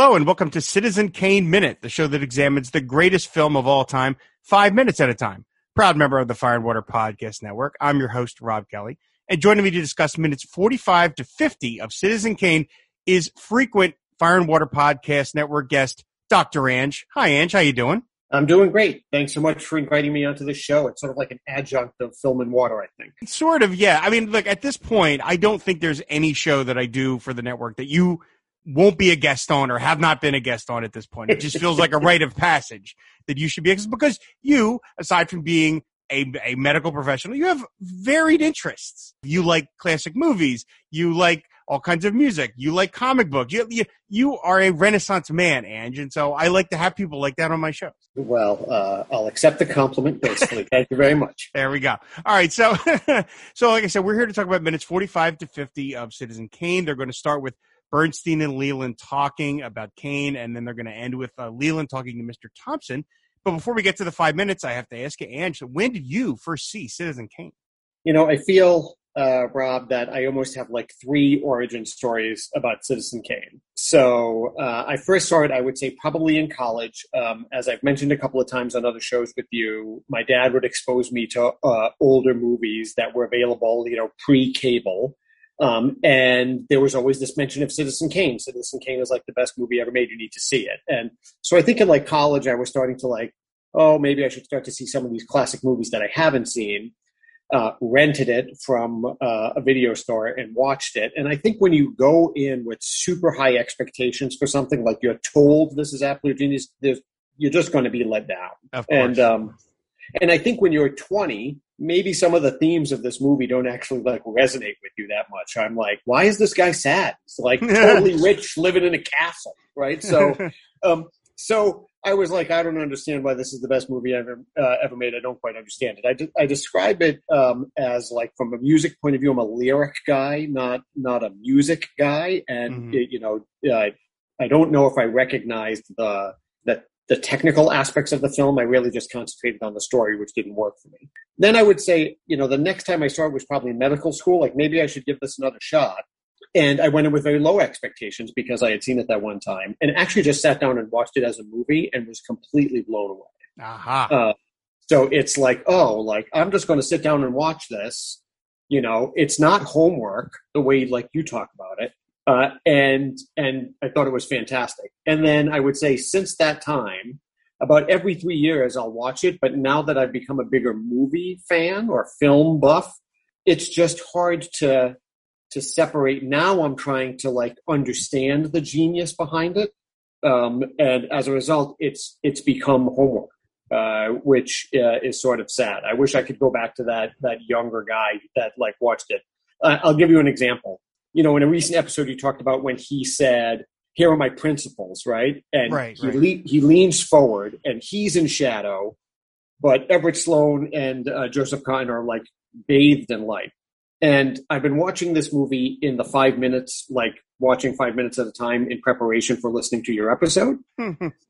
Hello, and welcome to Citizen Kane Minute, the show that examines the greatest film of all time, five minutes at a time. Proud member of the Fire and Water Podcast Network. I'm your host, Rob Kelly. And joining me to discuss minutes 45 to 50 of Citizen Kane is frequent Fire and Water Podcast Network guest, Dr. Anj. Hi, Anj. How you doing? I'm doing great. Thanks so much for inviting me onto the show. It's sort of like an adjunct of film and water, I think. Sort of, yeah. I mean, look, at this point, I don't think there's any show that I do for the network that you won't be a guest on or have not been a guest on at this point. It just feels like a rite of passage that you should be because you, aside from being a, a medical professional, you have varied interests. You like classic movies. You like all kinds of music. You like comic books. You, you, you are a renaissance man, Anj. And so I like to have people like that on my shows. Well, uh, I'll accept the compliment gracefully. Thank you very much. There we go. All right. So, so like I said, we're here to talk about minutes 45 to 50 of Citizen Kane. They're going to start with Bernstein and Leland talking about Kane, and then they're going to end with uh, Leland talking to Mr. Thompson. But before we get to the five minutes, I have to ask you, Anj, when did you first see Citizen Kane? You know, I feel, uh, Rob, that I almost have like three origin stories about Citizen Kane. So uh, I first saw it, I would say, probably in college. Um, as I've mentioned a couple of times on other shows with you, my dad would expose me to uh, older movies that were available, you know, pre cable. Um, and there was always this mention of Citizen Kane. Citizen Kane is like the best movie ever made. You need to see it. And so I think in like college, I was starting to like, oh, maybe I should start to see some of these classic movies that I haven't seen. Uh, rented it from uh, a video store and watched it. And I think when you go in with super high expectations for something, like you're told this is absolute genius, you're just going to be let down. Of course. And um, and I think when you're 20, maybe some of the themes of this movie don't actually like resonate with you that much. I'm like, why is this guy sad? He's like totally rich, living in a castle, right? So, um, so I was like, I don't understand why this is the best movie ever uh, ever made. I don't quite understand it. I, de- I describe it um, as like from a music point of view, I'm a lyric guy, not not a music guy, and mm-hmm. it, you know, I I don't know if I recognized the the technical aspects of the film, I really just concentrated on the story, which didn't work for me. Then I would say, you know, the next time I saw it was probably medical school. Like maybe I should give this another shot. And I went in with very low expectations because I had seen it that one time and actually just sat down and watched it as a movie and was completely blown away. Uh-huh. Uh, so it's like, oh, like I'm just going to sit down and watch this. You know, it's not homework the way like you talk about it. Uh, and and I thought it was fantastic. And then I would say since that time, about every three years I'll watch it. But now that I've become a bigger movie fan or film buff, it's just hard to to separate. Now I'm trying to like understand the genius behind it, um, and as a result, it's it's become homework. Uh, which uh, is sort of sad. I wish I could go back to that that younger guy that like watched it. Uh, I'll give you an example you know, in a recent episode, you talked about when he said, "Here are my principles," right? And right, he right. Le- he leans forward, and he's in shadow, but Everett Sloane and uh, Joseph Cotten are like bathed in light. And I've been watching this movie in the five minutes, like watching five minutes at a time in preparation for listening to your episode.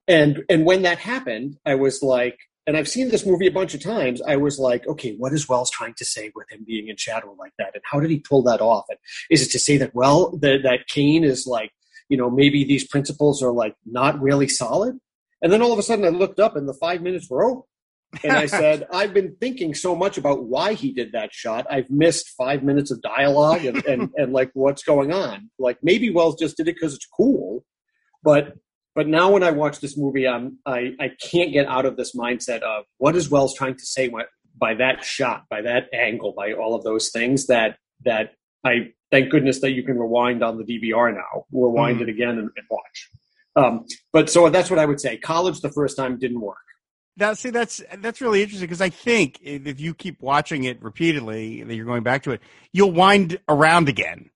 and and when that happened, I was like, and I've seen this movie a bunch of times, I was like, okay, what is Welles trying to say with him being in shadow like that? And how did he pull that off? And is it to say that, well, that, that Kane is like, you know, maybe these principles are like not really solid? And then all of a sudden I looked up and the five minutes were over. And I said, I've been thinking so much about why he did that shot. I've missed five minutes of dialogue and, and, and like what's going on. Like maybe Welles just did it because it's cool, but but now when I watch this movie, I'm, I, I can't get out of this mindset of what is Welles trying to say by that shot, by that angle, by all of those things that, that I thank goodness that you can rewind on the DVR now, rewind mm. it again and, and watch. Um, but so that's what I would say. College the first time didn't work. Now, see, that's that's really interesting because I think if you keep watching it repeatedly, that you're going back to it, you'll wind around again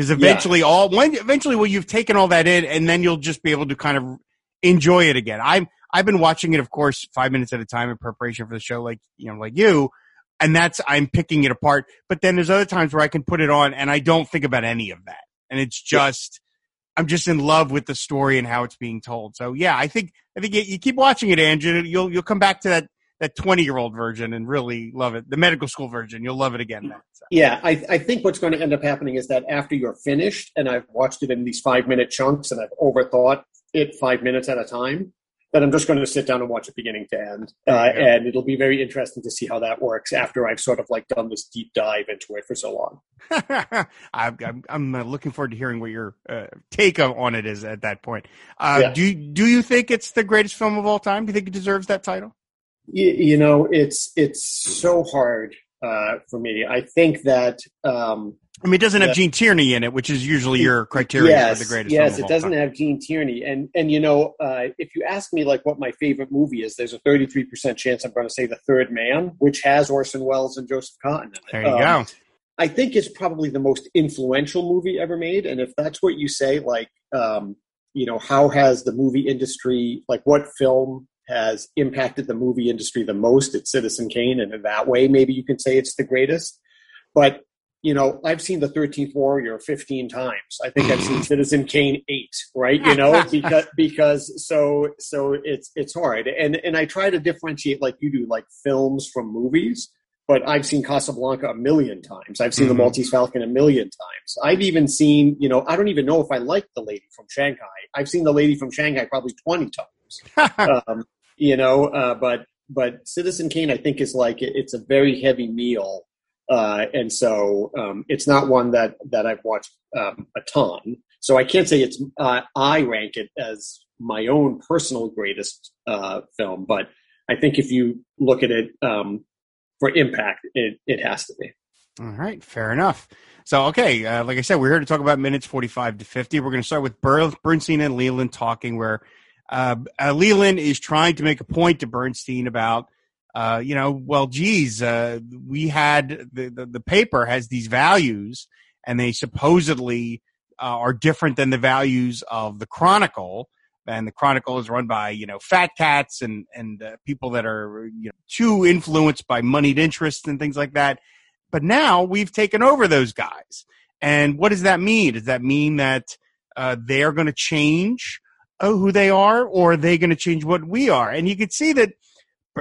because eventually yeah. all when eventually well you've taken all that in and then you'll just be able to kind of enjoy it again. I'm I've been watching it, of course, five minutes at a time in preparation for the show, like you know, like you, and that's I'm picking it apart. But then there's other times where I can put it on and I don't think about any of that, and it's just. I'm just in love with the story and how it's being told. So yeah, I think I think you keep watching it, Andrew. You'll you'll come back to that that 20 year old version and really love it. The medical school version, you'll love it again. Then, so. Yeah, I, I think what's going to end up happening is that after you're finished, and I've watched it in these five minute chunks, and I've overthought it five minutes at a time that I'm just going to sit down and watch it beginning to end. Uh, and it'll be very interesting to see how that works after I've sort of like done this deep dive into it for so long. I'm, I'm, uh, looking forward to hearing what your uh, take on it is at that point. Uh, yeah. Do do you think it's the greatest film of all time? Do you think it deserves that title? You, you know, it's it's so hard uh, for me. I think that um, I mean, it doesn't have Gene Tierney in it, which is usually your criteria yes, for the greatest. Yes, it doesn't time. have Gene Tierney, and and you know, uh, if you ask me like what my favorite movie is, there's a 33 percent chance I'm going to say The Third Man, which has Orson Welles and Joseph Cotten. There you um, go. I think it's probably the most influential movie ever made, and if that's what you say, like, um, you know, how has the movie industry, like, what film has impacted the movie industry the most? It's Citizen Kane, and in that way, maybe you can say it's the greatest. But you know, I've seen the Thirteenth Warrior fifteen times. I think I've seen Citizen Kane eight, right? You know, because because so so it's it's hard, and and I try to differentiate like you do, like films from movies. But I've seen Casablanca a million times. I've seen mm-hmm. The Maltese Falcon a million times. I've even seen, you know, I don't even know if I like The Lady from Shanghai. I've seen The Lady from Shanghai probably twenty times. um, you know, uh, but but Citizen Kane, I think, is like it's a very heavy meal uh, and so um, it's not one that that I've watched um, a ton. So I can't say it's uh, I rank it as my own personal greatest uh, film, but I think if you look at it um, for impact, it it has to be. All right, fair enough. So, okay, uh, like I said, we're here to talk about minutes 45 to 50. We're going to start with Bernstein and Leland talking, where uh, uh, Leland is trying to make a point to Bernstein about uh, you know, well, geez, uh, we had the, the, the, paper has these values and they supposedly uh, are different than the values of the Chronicle. And the Chronicle is run by, you know, fat cats and, and uh, people that are, you know, too influenced by moneyed interests and things like that. But now we've taken over those guys. And what does that mean? Does that mean that uh, they're going to change who they are or are they going to change what we are? And you can see that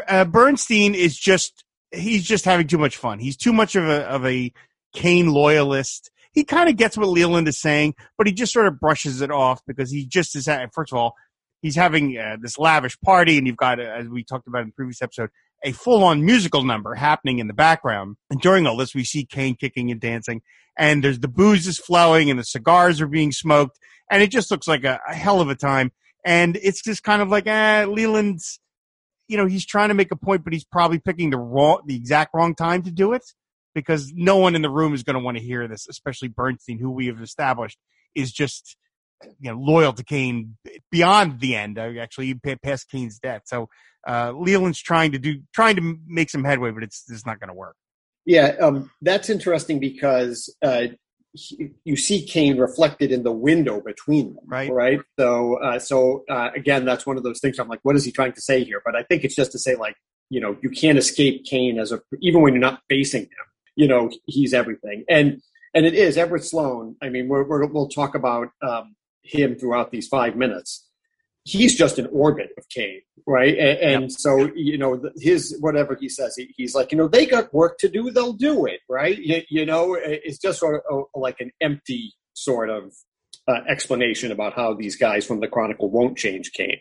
uh, Bernstein is just he's just having too much fun. He's too much of a of a Kane loyalist. He kind of gets what Leland is saying, but he just sort of brushes it off because he just is. First of all, he's having uh, this lavish party, and you've got, uh, as we talked about in the previous episode, a full on musical number happening in the background. And during all this, we see Kane kicking and dancing, and there's the booze is flowing, and the cigars are being smoked, and it just looks like a, a hell of a time. And it's just kind of like, eh, Leland's you know, he's trying to make a point, but he's probably picking the wrong, the exact wrong time to do it because no one in the room is going to want to hear this, especially Bernstein, who we have established is just, you know, loyal to Kane beyond the end. Actually, past Kane's death. So, uh, Leland's trying to do, trying to make some headway, but it's, it's not going to work. Yeah, um, that's interesting because uh, you see Kane reflected in the window between them, right? Right. So, uh, so uh, again, that's one of those things. I'm like, what is he trying to say here? But I think it's just to say, like, you know, you can't escape Kane as a even when you're not facing him. You know, he's everything, and and it is Everett Sloane. I mean, we're, we will talk about um, him throughout these five minutes he's just an orbit of Kane, right? And, and yep. so you know his whatever he says, he, he's like, you know, they got work to do, they'll do it, right? You, you know, it's just sort of uh, like an empty sort of uh, explanation about how these guys from the Chronicle won't change Kane.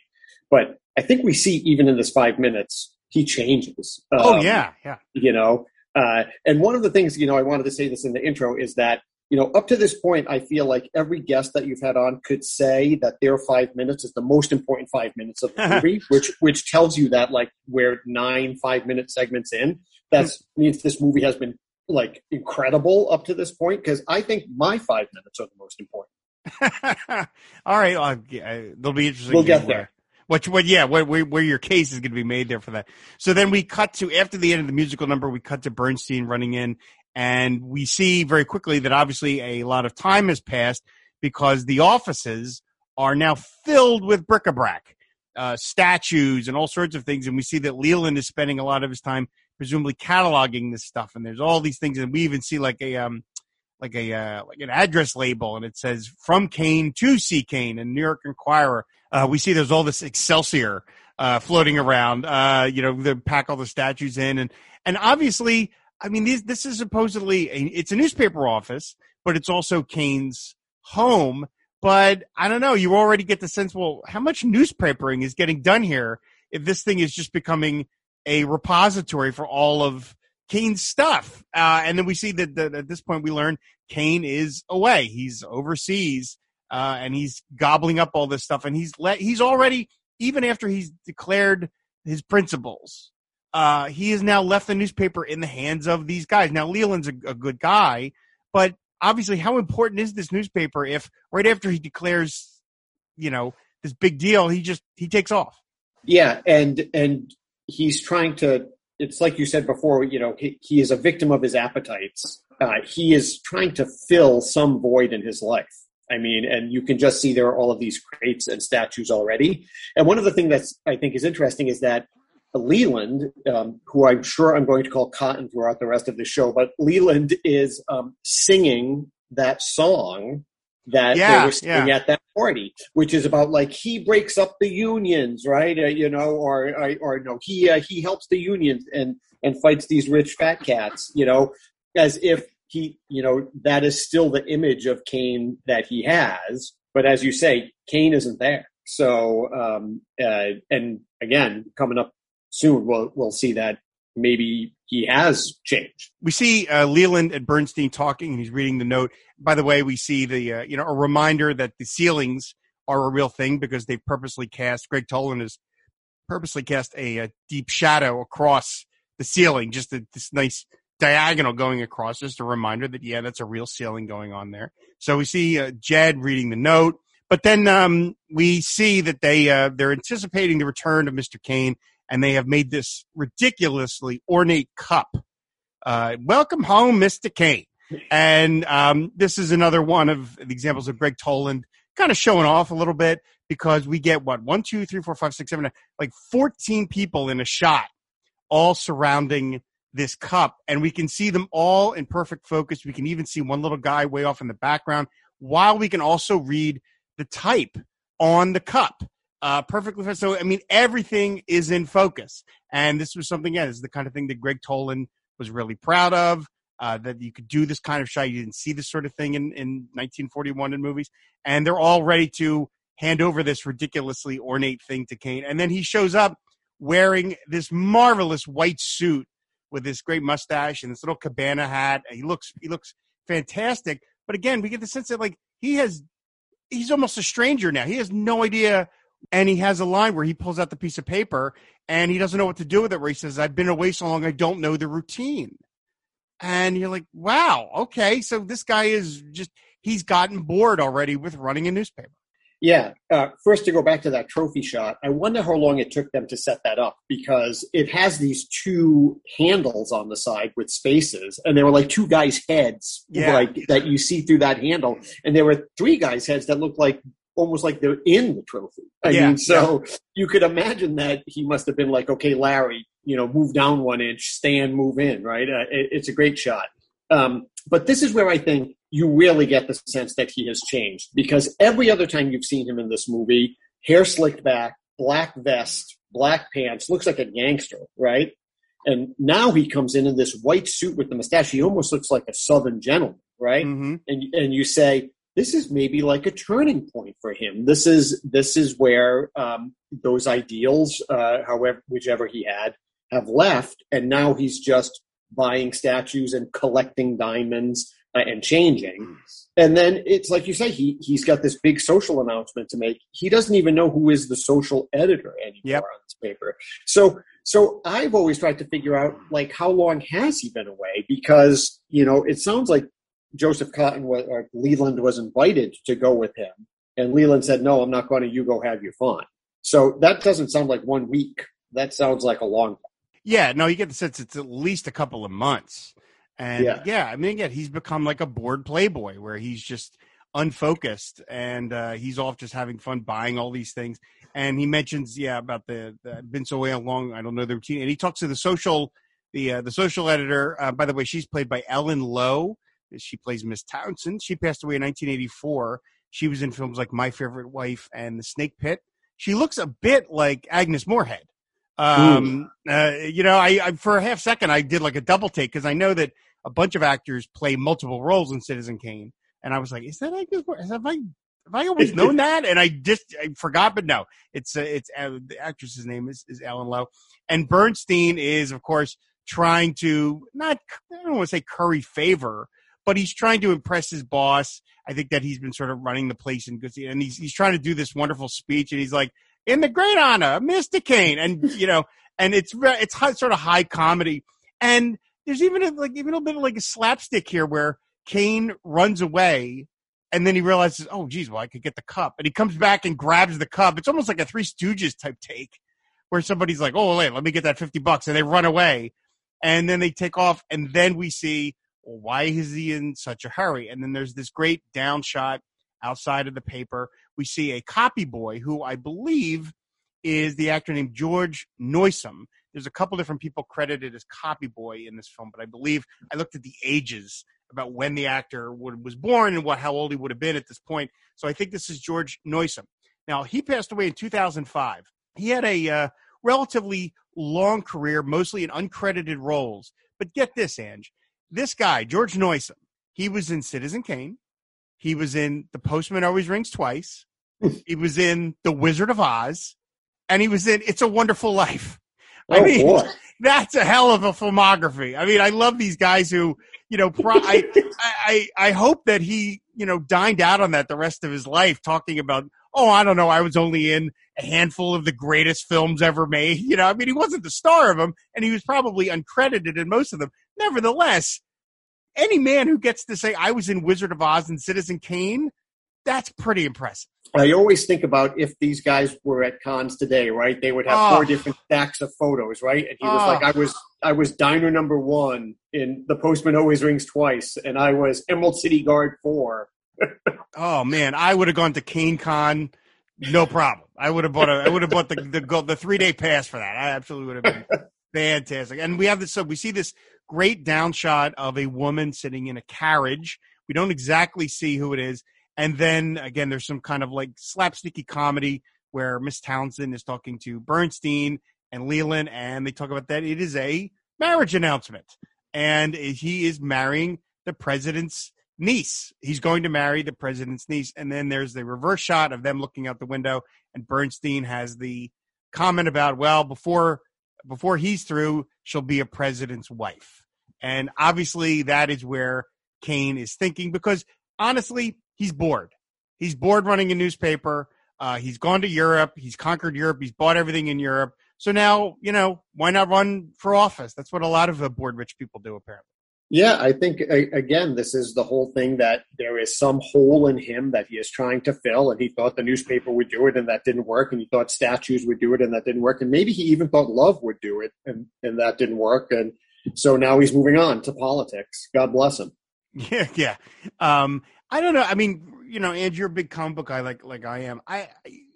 But I think we see even in this five minutes, he changes. Um, oh yeah, yeah. You know, uh, and one of the things you know I wanted to say this in the intro is that you know, up to this point, I feel like every guest that you've had on could say that their five minutes is the most important five minutes of the movie, which which tells you that like we're nine five minute segments in, that hmm. means this movie has been like incredible up to this point. Because I think my five minutes are the most important. All right, well, they'll be interesting. We'll get there. What, what, yeah, where, where, where your case is going to be made there for that. So then we cut to after the end of the musical number, we cut to Bernstein running in, and we see very quickly that obviously a lot of time has passed because the offices are now filled with bric-a-brac, uh, statues and all sorts of things. And we see that Leland is spending a lot of his time presumably cataloging this stuff. And there's all these things. And we even see like a, um, like a, uh, like an address label and it says from Kane to C. Kane and New York Enquirer. Uh, we see there's all this Excelsior, uh, floating around, uh, you know, they pack all the statues in and, and obviously, I mean, these, this is supposedly a, it's a newspaper office, but it's also Kane's home, But I don't know. You already get the sense. Well, how much newspapering is getting done here if this thing is just becoming a repository for all of Kane's stuff? Uh, and then we see that, that at this point we learn Kane is away. He's overseas, uh, and he's gobbling up all this stuff. And he's let he's already even after he's declared his principles. Uh, he has now left the newspaper in the hands of these guys. Now Leland's a, a good guy, but obviously, how important is this newspaper if right after he declares, you know, this big deal, he just he takes off? Yeah, and and he's trying to. It's like you said before. You know, he, he is a victim of his appetites. Uh, he is trying to fill some void in his life. I mean, and you can just see there are all of these crates and statues already. And one of the things that's I think is interesting is that Leland, um, who I'm sure I'm going to call Cotten throughout the rest of the show, but Leland is um, singing that song that yeah, they were singing yeah. at that party, which is about like he breaks up the unions, right? Uh, you know, or or, or no, he uh, he helps the unions and and fights these rich fat cats, you know, as if he, you know, that is still the image of Kane that he has. But as you say, Kane isn't there. So, um, uh, and again, coming up soon we'll we'll see that maybe he has changed. We see uh, Leland and Bernstein talking, and he's reading the note. By the way, we see the uh, you know a reminder that the ceilings are a real thing because they purposely cast Gregg Toland has purposely cast a, a, deep shadow across the ceiling, just a, this nice diagonal going across, just a reminder that yeah, that's a real ceiling going on there. So we see uh, Jed reading the note, but then um, we see that they uh, they're anticipating the return of Mister Kane and they have made this ridiculously ornate cup. Uh, welcome home, Mr. Kane. And um, this is another one of the examples of Gregg Toland kind of showing off a little bit because we get what one, two, three, four, five, six, seven, eight, like fourteen people in a shot, all surrounding this cup, and we can see them all in perfect focus. We can even see one little guy way off in the background, while we can also read the type on the cup uh, perfectly. So, I mean, everything is in focus. And this was something, yeah, this is the kind of thing that Gregg Toland was really proud of, uh, that you could do this kind of shot. You didn't see this sort of thing in, in 1941 in movies. And they're all ready to hand over this ridiculously ornate thing to Kane. And then he shows up wearing this marvelous white suit with this great mustache and this little cabana hat. He looks, he looks fantastic. But again, we get the sense that like he has, he's almost a stranger now. He has no idea and he has a line where he pulls out the piece of paper and he doesn't know what to do with it where he says i've been away so long i don't know the routine. And you're like wow okay so this guy is just he's gotten bored already with running a newspaper. Yeah uh, first to go back to that trophy shot i wonder how long it took them to set that up because it has these two handles on the side with spaces and there were like two guys heads Yeah. like that you see through that handle. And there were three guys heads that looked like almost like they're in the trophy. I Yeah, mean, so you could imagine that he must have been like, okay, Larry, you know, move down one inch, stand, move in, right? Uh, it, it's a great shot. Um, but this is where I think you really get the sense that he has changed because every other time you've seen him in this movie, hair slicked back, black vest, black pants, looks like a gangster, right? And now he comes in in this white suit with the mustache. He almost looks like a southern gentleman, right? mm-hmm. and and you say this is maybe like a turning point for him. This is this is where um, those ideals, uh, however whichever he had, have left, and now he's just buying statues and collecting diamonds uh, and changing. And then it's like you say, he he's got this big social announcement to make. He doesn't even know who is the social editor anymore Yep. on this paper. So so I've always tried to figure out like how long has he been away? Because you know it sounds like Joseph Cotten was, or Leland was invited to go with him, and Leland said, "No, I'm not going to. You go have your fun." So that doesn't sound like one week. That sounds like a long. Yeah, no, you get the sense it's at least a couple of months. And yeah, Yeah. I mean, again, he's become like a bored playboy where he's just unfocused and uh, he's off just having fun buying all these things. And he mentions, yeah, about the, the been so long, I don't know the routine. And he talks to the social, the uh, the social editor. Uh, by the way, she's played by Ellen Lowe. She plays Miss Townsend. She passed away in 1984. She was in films like My Favorite Wife and The Snake Pit. She looks a bit like Agnes Moorehead. Um, uh, you know, I, I for a half second I did like a double take because I know that a bunch of actors play multiple roles in Citizen Kane, and I was like, is that Agnes? Moorehead? Have I Have I always known that? And I just I forgot, but no, it's uh, it's uh, the actress's name is, is Ellen Lowe, and Bernstein is of course trying to not I don't want to say curry favor, but he's trying to impress his boss. I think that he's been sort of running the place and and he's he's trying to do this wonderful speech, and he's like, "In the great honor, Mister Kane," and you know, and it's it's sort of high comedy, and there's even a, like even a bit of like a slapstick here where Kane runs away and then he realizes, oh, geez, well, I could get the cup. And he comes back and grabs the cup. It's almost like a Three Stooges type take where somebody's like, oh, wait, let me get that 50 bucks. And they run away and then they take off. And then we see, why is he in such a hurry? And then there's this great down shot outside of the paper. We see a copy boy who I believe is the actor named George Noisom. There's a couple different people credited as copy boy in this film, but I believe I looked at the ages about when the actor would, was born and what how old he would have been at this point. So I think this is George Noisom. Now he passed away in 2005. He had a uh, relatively long career, mostly in uncredited roles. But get this, Anj, this guy George Noisom, he was in Citizen Kane. He was in The Postman Always Rings Twice. he was in The Wizard of Oz, and he was in It's a Wonderful Life. I Oh, mean, boy. that's a hell of a filmography. I mean, I love these guys who, you know, pro- I, I, I hope that he, you know, dined out on that the rest of his life, talking about, oh, I don't know, I was only in a handful of the greatest films ever made. You know, I mean, he wasn't the star of them, and he was probably uncredited in most of them. Nevertheless, any man who gets to say I was in Wizard of Oz and Citizen Kane, that's pretty impressive. I always think about if these guys were at cons today, right? They would have Oh. four ah. different stacks of photos, right? And he was Oh. like, ah. I was I was diner number one in The Postman Always Rings Twice, and I was Emerald City Guard four. Oh man, I would have gone to Kane Con, no problem. I would have bought a, I would have bought the the, the three day pass for that. I absolutely would have been fantastic. And we have this, so we see this great down shot of a woman sitting in a carriage. We don't exactly see who it is, and then again, there's some kind of like slapsticky comedy where Miss Townsend is talking to Bernstein and Leland, and they talk about that it is a marriage announcement, and he is marrying the president's niece. He's going to marry the president's niece. And then there's the reverse shot of them looking out the window, and Bernstein has the comment about, well, before before he's through, she'll be a president's wife. And obviously that is where Kane is thinking because honestly, he's bored. He's bored running a newspaper. Uh, he's gone to Europe. He's conquered Europe. He's bought everything in Europe. So now, you know, why not run for office? That's what a lot of bored rich people do, apparently. Yeah, I think again, this is the whole thing that there is some hole in him that he is trying to fill, and he thought the newspaper would do it, and that didn't work, and he thought statues would do it, and that didn't work, and maybe he even thought love would do it, and and that didn't work, and so now he's moving on to politics. God bless him. Yeah, yeah. Um, I don't know. I mean, you know, and you're a big comic book guy like like I am. I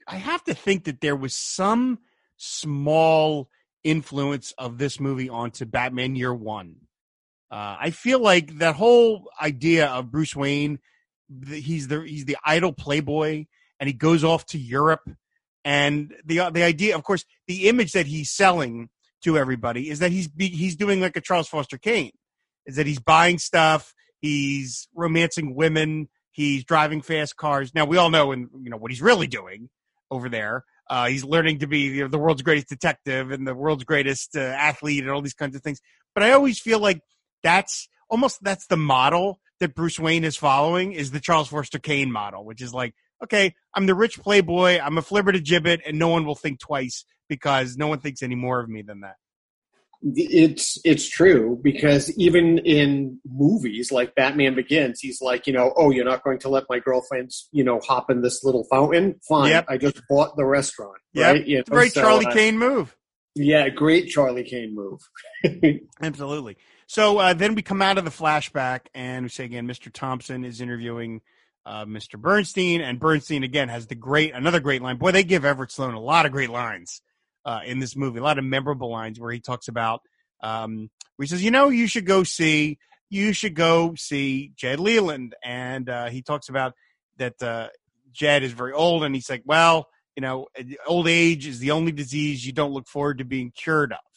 I have to think that there was some small influence of this movie onto Batman Year One. Uh, I feel like that whole idea of Bruce Wayne, he's the he's the idle playboy, and he goes off to Europe, and the the idea, of course, the image that he's selling to everybody is that he's he's doing like a Charles Foster Kane, is that he's buying stuff, he's romancing women, he's driving fast cars. Now we all know, and you know what he's really doing over there. Uh, he's learning to be you know, the world's greatest detective and the world's greatest uh, athlete and all these kinds of things. But I always feel like that's almost that's the model that Bruce Wayne is following is the Charles Foster Kane model, which is like, okay, I'm the rich playboy, I'm a flibber to gibbet, and no one will think twice because no one thinks any more of me than that. It's it's true because even in movies like Batman Begins, he's like, you know, oh, you're not going to let my girlfriends, you know, hop in this little fountain. Fine, Yep. I just bought the restaurant. Yep. Right? You It's a know, very so, Charlie uh, Kane move. Yeah, great Charlie Kane move. Absolutely. So uh, then we come out of the flashback and we say again, Mr. Thompson is interviewing uh, Mr. Bernstein, and Bernstein again has the great another great line. Boy, they give Everett Sloane a lot of great lines uh, in this movie, a lot of memorable lines where he talks about um, where he says, you know, you should go see you should go see Jed Leland, and uh, he talks about that uh, Jed is very old, and he's like, well, you know, old age is the only disease you don't look forward to being cured of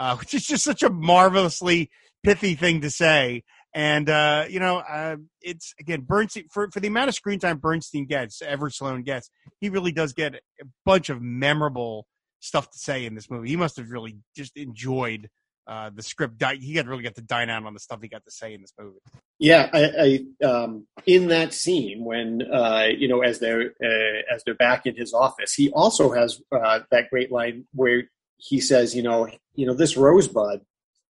uh, which is just such a marvelously pithy thing to say. And uh, you know, uh, it's again Bernstein for for the amount of screen time Bernstein gets, Everett Sloane gets, he really does get a bunch of memorable stuff to say in this movie. He must have really just enjoyed uh, the script. He got really got to dine out on the stuff he got to say in this movie. Yeah, I, I um, in that scene when uh, you know as they're uh, as they're back in his office, he also has uh, that great line where he says, you know, you know this rosebud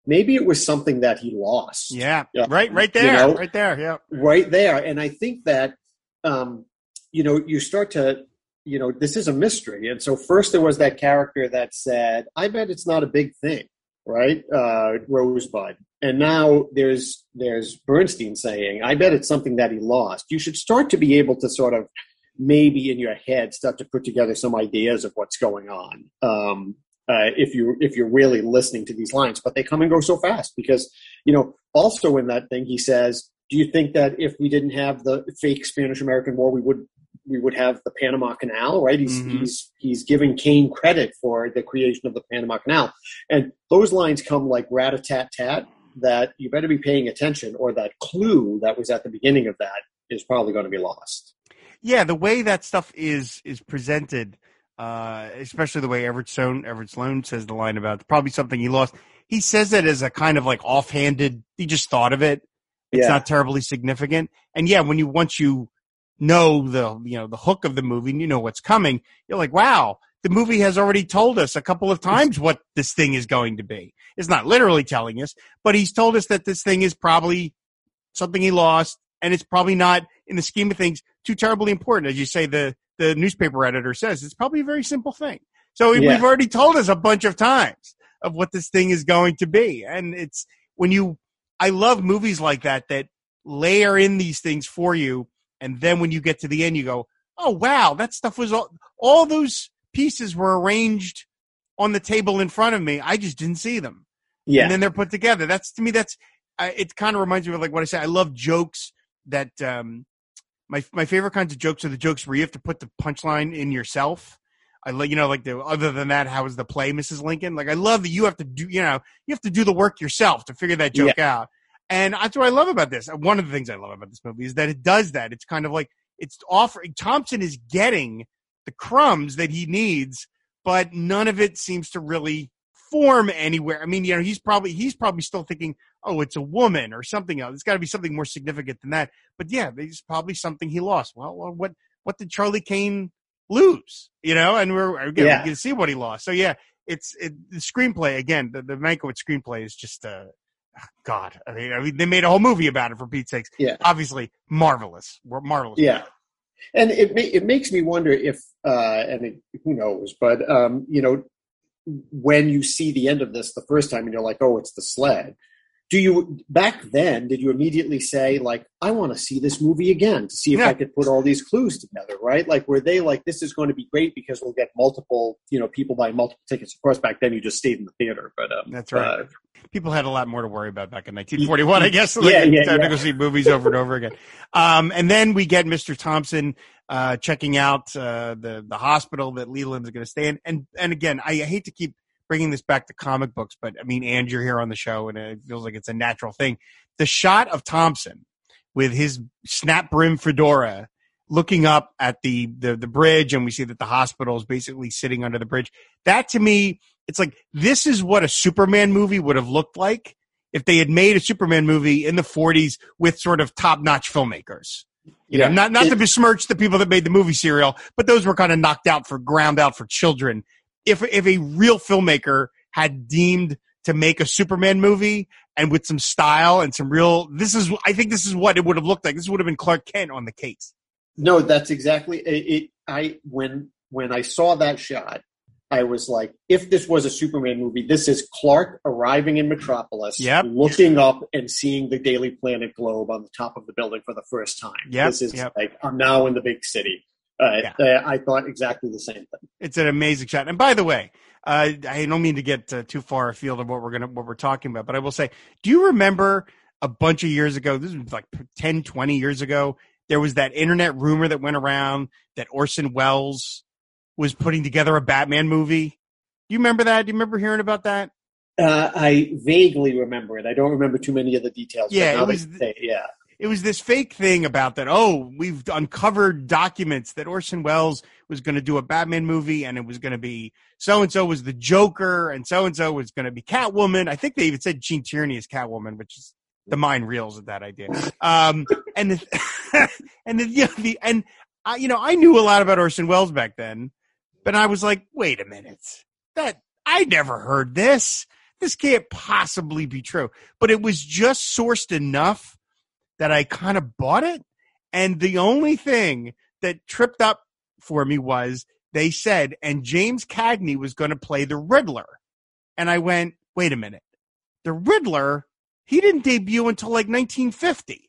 maybe it was something that he lost. Yeah, right, right there, you know, right there, yeah, right there. And I think that, um, you know, you start to, you know, this is a mystery. And so first there was that character that said, "I bet it's not a big thing," right, uh, Rosebud. And now there's there's Bernstein saying, "I bet it's something that he lost." You should start to be able to sort of maybe in your head start to put together some ideas of what's going on. Um, uh, if you if you're really listening to these lines, but they come and go so fast because you know. Also, in that thing, he says, "Do you think that if we didn't have the fake Spanish American War, we would we would have the Panama Canal?" Right? He's mm-hmm. he's he's giving Kane credit for the creation of the Panama Canal, and those lines come like rat a tat tat. That you better be paying attention, or that clue that was at the beginning of that is probably going to be lost. Yeah, the way that stuff is is presented uh, especially the way Everett Sloane, Everett Sloane says the line about probably something he lost. He says it as a kind of like offhanded. He just thought of it. It's yeah. not terribly significant. And yeah, when you once you know the you know the hook of the movie and you know what's coming, you're like, wow, the movie has already told us a couple of times what this thing is going to be. It's not literally telling us, but he's told us that this thing is probably something he lost, and it's probably not in the scheme of things too terribly important. As you say, the the newspaper editor says. It's probably a very simple thing. So yeah. we've already told us a bunch of times of what this thing is going to be. And it's when you, I love movies like that that layer in these things for you. And then when you get to the end, you go, oh, wow, that stuff was all, all those pieces were arranged on the table in front of me. I just didn't see them. Yeah. And then they're put together. That's to me, that's, uh, it kind of reminds me of like what I said. I love jokes that, um, my my favorite kinds of jokes are the jokes where you have to put the punchline in yourself. I like you know like the other than that, how was the play, Mrs. Lincoln? Like I love that you have to do you know you have to do the work yourself to figure that joke yeah. out. And that's what I love about this. One of the things I love about this movie is that it does that. It's kind of like it's offering Thompson is getting the crumbs that he needs, but none of it seems to really form anywhere. I mean, you know, he's probably he's probably still thinking, oh, it's a woman or something else. It's got to be something more significant than that. But yeah, it's probably something he lost. Well, what what did Charlie Kane lose? You know, and we're again yeah. we can see what he lost. So yeah, it's it, the screenplay again. The, the Mankiewicz screenplay is just uh, God. I mean, I mean, they made a whole movie about it for Pete's sakes. Yeah, obviously marvelous, marvelous. Yeah. And it it makes me wonder if, uh, and it, who knows, but um, you know, when you see the end of this the first time and you're like, oh, it's the sled. Do you back then? Did you immediately say like, I want to see this movie again to see if yeah. I could put all these clues together, right? Like, were they like, this is going to be great because we'll get multiple, you know, people buying multiple tickets. Of course, back then you just stayed in the theater, but um, that's right. Uh, people had a lot more to worry about back in 1941, I guess. Like, yeah, yeah, yeah. to go see movies over and over again. Um, and then we get Mr. Thompson uh, checking out uh, the the hospital that Leland's going to stay in. And and again, I hate to keep bringing this back to comic books, but I mean, and you're here on the show, and it feels like it's a natural thing. The shot of Thompson with his snap brim fedora looking up at the, the the bridge and we see that the hospital is basically sitting under the bridge that to me it's like this is what a superman movie would have looked like if they had made a superman movie in the 40s with sort of top-notch filmmakers you yeah. know, not not to besmirch the people that made the movie serial, but those were kind of knocked out for ground out for children. If if a real filmmaker had deemed to make a Superman movie and with some style and some real, this is I think this is what it would have looked like. This would have been Clark Kent on the case. No, that's exactly it. it I when when I saw that shot, I was like, if this was a Superman movie, this is Clark arriving in Metropolis, yep. looking up and seeing the Daily Planet globe on the top of the building for the first time. Yep. This is yep. like, I'm now in the big city. Uh, yeah. uh, I thought exactly the same thing. It's an amazing shot. And by the way, uh, I don't mean to get uh, too far afield of what we're gonna what we're talking about, but I will say, do you remember a bunch of years ago? This was like 10, 20 years ago. There was that internet rumor that went around that Orson Welles was putting together a Batman movie. Do you remember that? Do you remember hearing about that? Uh, I vaguely remember it. I don't remember too many of the details. Yeah, it was. Say, yeah, it was this fake thing about that. Oh, we've uncovered documents that Orson Welles was going to do a Batman movie, and it was going to be so and so was the Joker, and so and so was going to be Catwoman. I think they even said Gene Tierney is Catwoman, which is the mind reels at that idea. Um, and the, and the, you know, the and I, you know, I knew a lot about Orson Welles back then, but I was like, wait a minute, that I never heard this. This can't possibly be true. But it was just sourced enough that I kind of bought it. And the only thing that tripped up for me was they said, and James Cagney was going to play the Riddler. And I went, wait a minute. The Riddler, he didn't debut until like 1950.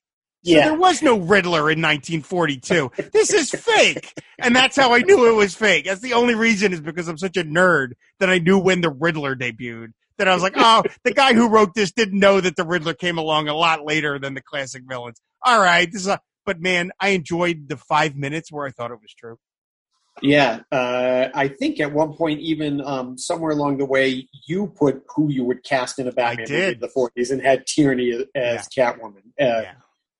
So yeah. there was no Riddler in 1942. this is fake. And that's how I knew it was fake. That's the only reason is because I'm such a nerd that I knew when the Riddler debuted. That I was like, oh, the guy who wrote this didn't know that the Riddler came along a lot later than the classic villains. All right. This is a, but man, I enjoyed the five minutes where I thought it was true. Yeah, uh, I think at one point, even um, somewhere along the way, you put who you would cast in a Batman in the '40s and had Tierney as yeah. Catwoman. Uh, yeah.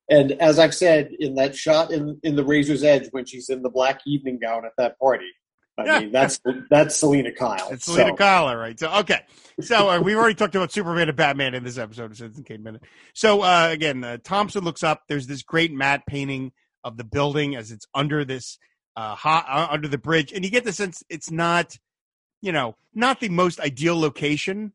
And as I've said in that shot in in the Razor's Edge when she's in the black evening gown at that party, I mean that's that's Selina Kyle. It's Selina so. Kyle, right? So okay, so uh, we've already talked about Superman and Batman in this episode of Citizen Kane Minute. So uh, again, uh, Thompson looks up. There's this great matte painting of the building as it's under this uh, hot, uh, under the bridge, and you get the sense it's not, you know, not the most ideal location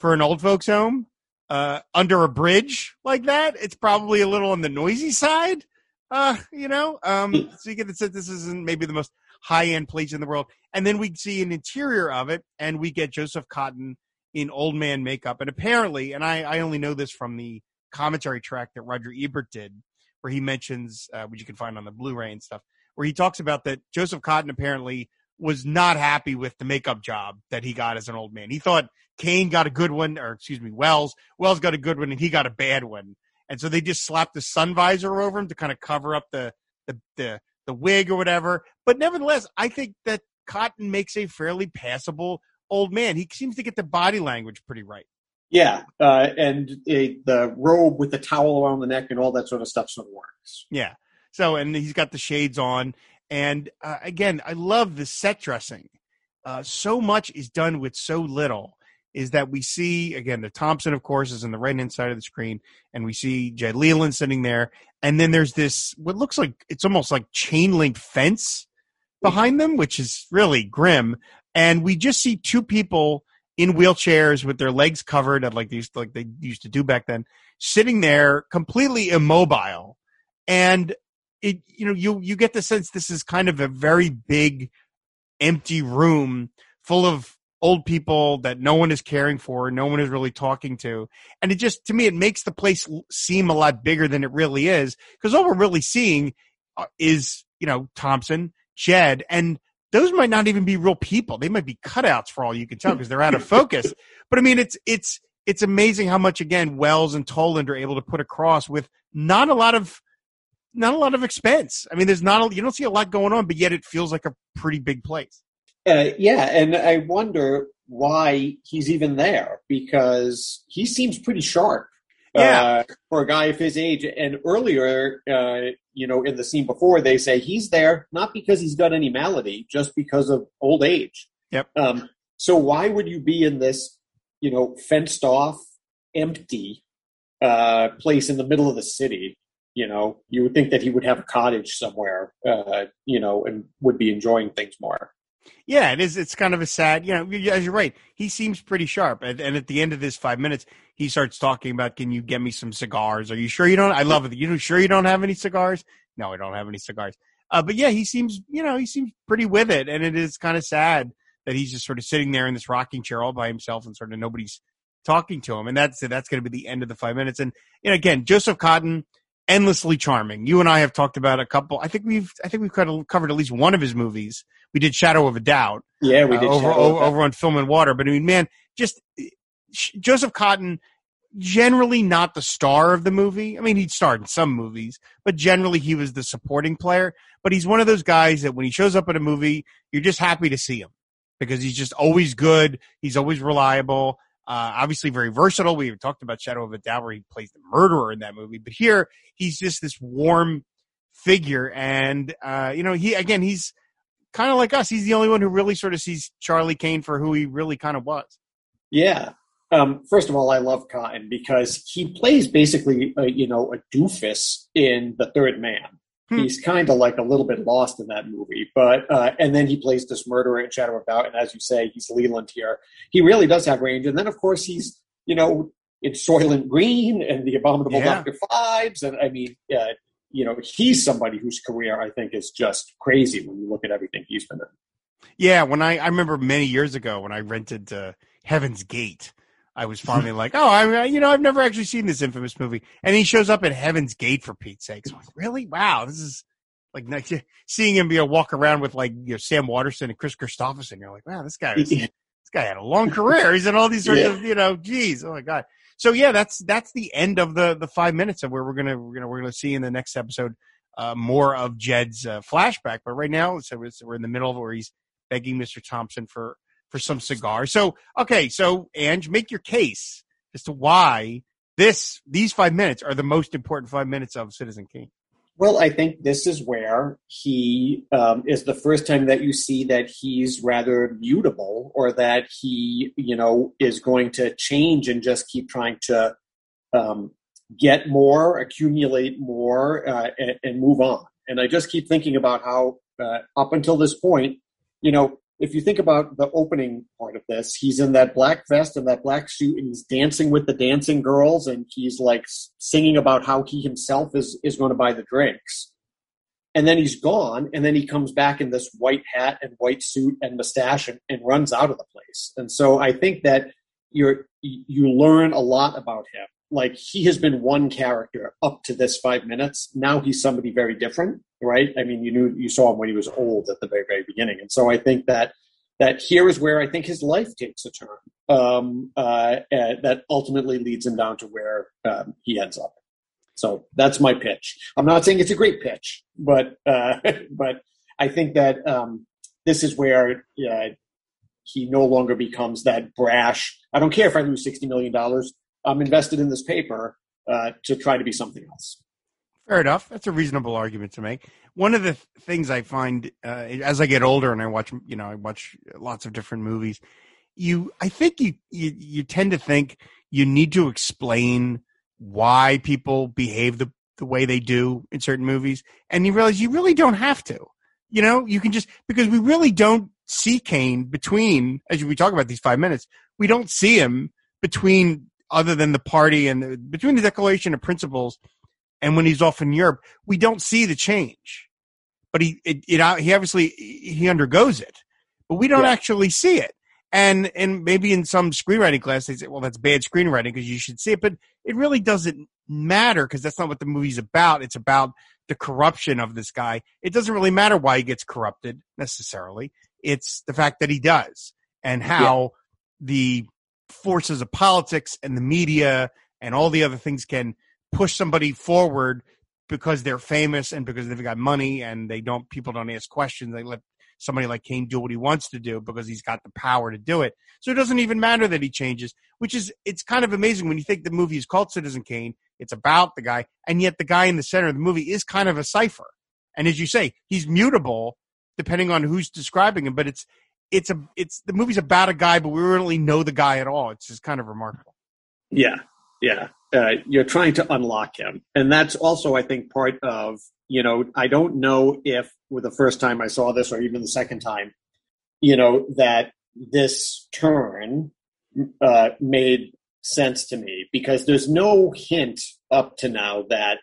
for an old folks home. Uh, under a bridge like that, it's probably a little on the noisy side. Uh, you know, um, so you get the sense this isn't maybe the most high end place in the world. And then we see an interior of it, and we get Joseph Cotten in old man makeup. And apparently, and I, I only know this from the commentary track that Roger Ebert did, where he mentions, uh, which you can find on the Blu-ray and stuff, where he talks about that Joseph Cotten apparently was not happy with the makeup job that he got as an old man. He thought Kane got a good one, or excuse me, Welles. Welles got a good one, and he got a bad one. And so they just slapped the sun visor over him to kind of cover up the the the, the wig or whatever. But nevertheless, I think that Cotten makes a fairly passable old man. He seems to get the body language pretty right. Yeah, uh, and a, the robe with the towel around the neck and all that sort of stuff sort of works. Yeah, so, and he's got the shades on. And uh, again, I love the set dressing. Uh, so much is done with so little. Is that we see again the Thompson, of course, is in the right hand side of the screen, and we see Jed Leland sitting there, and then there's this what looks like it's almost like chain link fence behind them, which is really grim. And we just see two people in wheelchairs with their legs covered, like these like they used to do back then, sitting there completely immobile. And it you know you you get the sense this is kind of a very big empty room full of old people that no one is caring for no one is really talking to. And it just to me it makes the place seem a lot bigger than it really is because all we're really seeing uh, is you know thompson jed and those might not even be real people. They might be cutouts for all you can tell because they're out of focus. But i mean it's it's it's amazing how much again Welles and Toland are able to put across with not a lot of not a lot of expense. I mean, there's not a, you don't see a lot going on, but yet it feels like a pretty big place. Uh, yeah, and I wonder why he's even there because he seems pretty sharp. Yeah. Uh, for a guy of his age, and earlier, uh, you know, in the scene before, they say he's there not because he's got any malady, just because of old age. Yep. Um, so why would you be in this, you know, fenced off, empty uh, place in the middle of the city? You know, you would think that he would have a cottage somewhere, uh, you know, and would be enjoying things more. Yeah, it is. It's kind of a sad, you know, as you're right. He seems pretty sharp. And, and, at the end of this five minutes, he starts talking about, can you get me some cigars? Are you sure you don't? I love it. You sure you don't have any cigars? No, I don't have any cigars. Uh, but yeah, he seems, you know, he seems pretty with it. And it is kind of sad that he's just sort of sitting there in this rocking chair all by himself and sort of nobody's talking to him. And that's, that's going to be the end of the five minutes. And, you know, again, Joseph Cotten, endlessly charming. You and I have talked about a couple. I think we've I think we've covered at least one of his movies. We did Shadow of a Doubt. Yeah, we did uh, over over, over, on Film and Water. But I mean, man, just Joseph Cotten Generally not the star of the movie. I mean, he'd starred in some movies, but generally he was the supporting player. But he's one of those guys that when he shows up in a movie, you're just happy to see him because he's just always good. He's always reliable. Uh, obviously, very versatile. We talked about Shadow of a Doubt, where he plays the murderer in that movie, but here he's just this warm figure, and uh, you know, he again, he's kind of like us. He's the only one who really sort of sees Charlie Kane for who he really kind of was. Yeah. Um, first of all, I love Cotten because he plays basically, a, you know, a doofus in The Third Man. Hmm. He's kind of like a little bit lost in that movie, but uh, and then he plays this murderer in Shadow of Doubt, and as you say, he's Leland here. He really does have range, and then of course he's you know in Soylent Green and The Abominable yeah. Doctor Phibes, and I mean, uh, you know, he's somebody whose career I think is just crazy when you look at everything he's been in. Yeah, when I I remember many years ago when I rented uh, Heaven's Gate I was finally like, oh, I, you know, I've never actually seen this infamous movie, and he shows up at Heaven's Gate for Pete's sake. So I'm like, really? Wow, this is like nice. seeing him be a walk around with like you know Sam Waterston and Kris Kristofferson. You're like, wow, this guy is, this guy had a long career. He's in all these sorts yeah. of you know, geez, oh my god. So yeah, that's that's the end of the the five minutes of where we're gonna we're gonna we're gonna see in the next episode uh, more of Jed's uh, flashback. But right now, so we're in the middle of where he's begging Mr. Thompson for for some cigars. So, okay, so Anj, make your case as to why this these five minutes are the most important five minutes of Citizen Kane. Well, I think this is where he um, is the first time that you see that he's rather mutable, or that he, you know, is going to change and just keep trying to um, get more, accumulate more, uh, and, and, move on. And I just keep thinking about how, uh, up until this point, you know, if you think about the opening part of this, he's in that black vest and that black suit, and he's dancing with the dancing girls, and he's like singing about how he himself is is going to buy the drinks. And then he's gone, and then he comes back in this white hat and white suit and mustache and, and runs out of the place. And so I think that you're you learn a lot about him. Like he has been one character up to this five minutes. Now he's somebody very different right? I mean, you knew you saw him when he was old at the very very beginning, and so I think that that here is where I think his life takes a turn um, uh, that ultimately leads him down to where um, he ends up. So that's my pitch. I'm not saying it's a great pitch, but uh, but I think that um, this is where uh, he no longer becomes that brash. I don't care if I lose sixty million dollars. I'm invested in this paper uh, to try to be something else. Fair enough. That's a reasonable argument to make. One of the th- things I find uh, as I get older and I watch, you know, I watch lots of different movies. You, I think you, you, you tend to think you need to explain why people behave the the way they do in certain movies, and you realize you really don't have to. You know, you can just because we really don't see Kane between as we talk about these five minutes. We don't see him between other than the party and the, between the Declaration of Principles and when he's off in Europe, we don't see the change. But he it, it uh, he obviously he undergoes it, but we don't yeah. actually see it. And and maybe in some screenwriting class they say, well, that's bad screenwriting because you should see it, but it really doesn't matter because that's not what the movie's about. It's about the corruption of this guy. It doesn't really matter why he gets corrupted necessarily. It's the fact that he does and how yeah. the forces of politics and the media and all the other things can push somebody forward because they're famous and because they've got money and they don't people don't ask questions. They let somebody like Kane do what he wants to do because he's got the power to do it. So it doesn't even matter that he changes, which is it's kind of amazing when you think the movie is called Citizen Kane. It's about the guy, and yet the guy in the center of the movie is kind of a cipher. And as you say, he's mutable depending on who's describing him. But it's it's a it's the movie's about a guy, but we don't really know the guy at all. It's just kind of remarkable. Yeah, yeah uh, you're trying to unlock him and that's also i think part of you know i don't know if with the first time i saw this or even the second time you know that this turn uh, made sense to me because there's no hint up to now that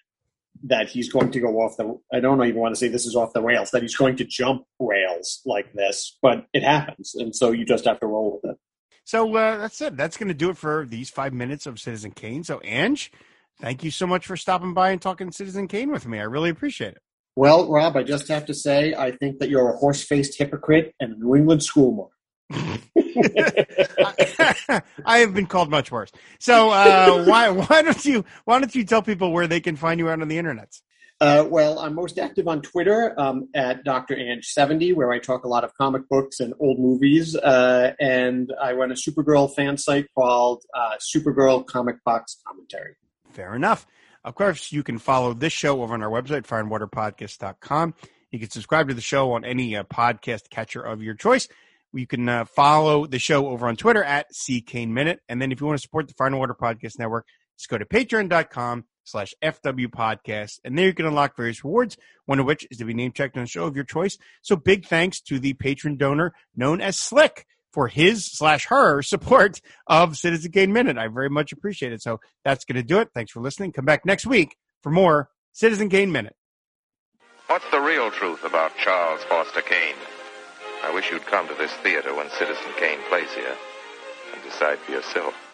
that he's going to go off the I don't even want to say this is off the rails that he's going to jump rails like this, but it happens, and so you just have to roll with it. So uh, that's it. That's going to do it for these five minutes of Citizen Kane. So, Anj, thank you so much for stopping by and talking Citizen Kane with me. I really appreciate it. Well, Rob, I just have to say, I think that you're a horse faced hypocrite and a New England schoolmarm. I have been called much worse. So uh, why why don't you why don't you tell people where they can find you out on the internet? Uh, well, I'm most active on Twitter um, at Dr. Anj70, where I talk a lot of comic books and old movies. Uh, and I run a Supergirl fan site called uh, Supergirl Comic Box Commentary. Fair enough. Of course, you can follow this show over on our website, fireandwaterpodcast.com. You can subscribe to the show on any uh, podcast catcher of your choice. You can uh, follow the show over on Twitter at CKane Minute. And then if you want to support the Fire and Water Podcast Network, just go to patreon.com slash FW podcast. And there you can unlock various rewards, one of which is to be name checked on a show of your choice. So big thanks to the patron donor known as Slick for his slash her support of Citizen Kane Minute. I very much appreciate it. So that's going to do it. Thanks for listening. Come back next week for more Citizen Kane Minute. What's the real truth about Charles Foster Kane? I wish you'd come to this theater when Citizen Kane plays here and decide for yourself.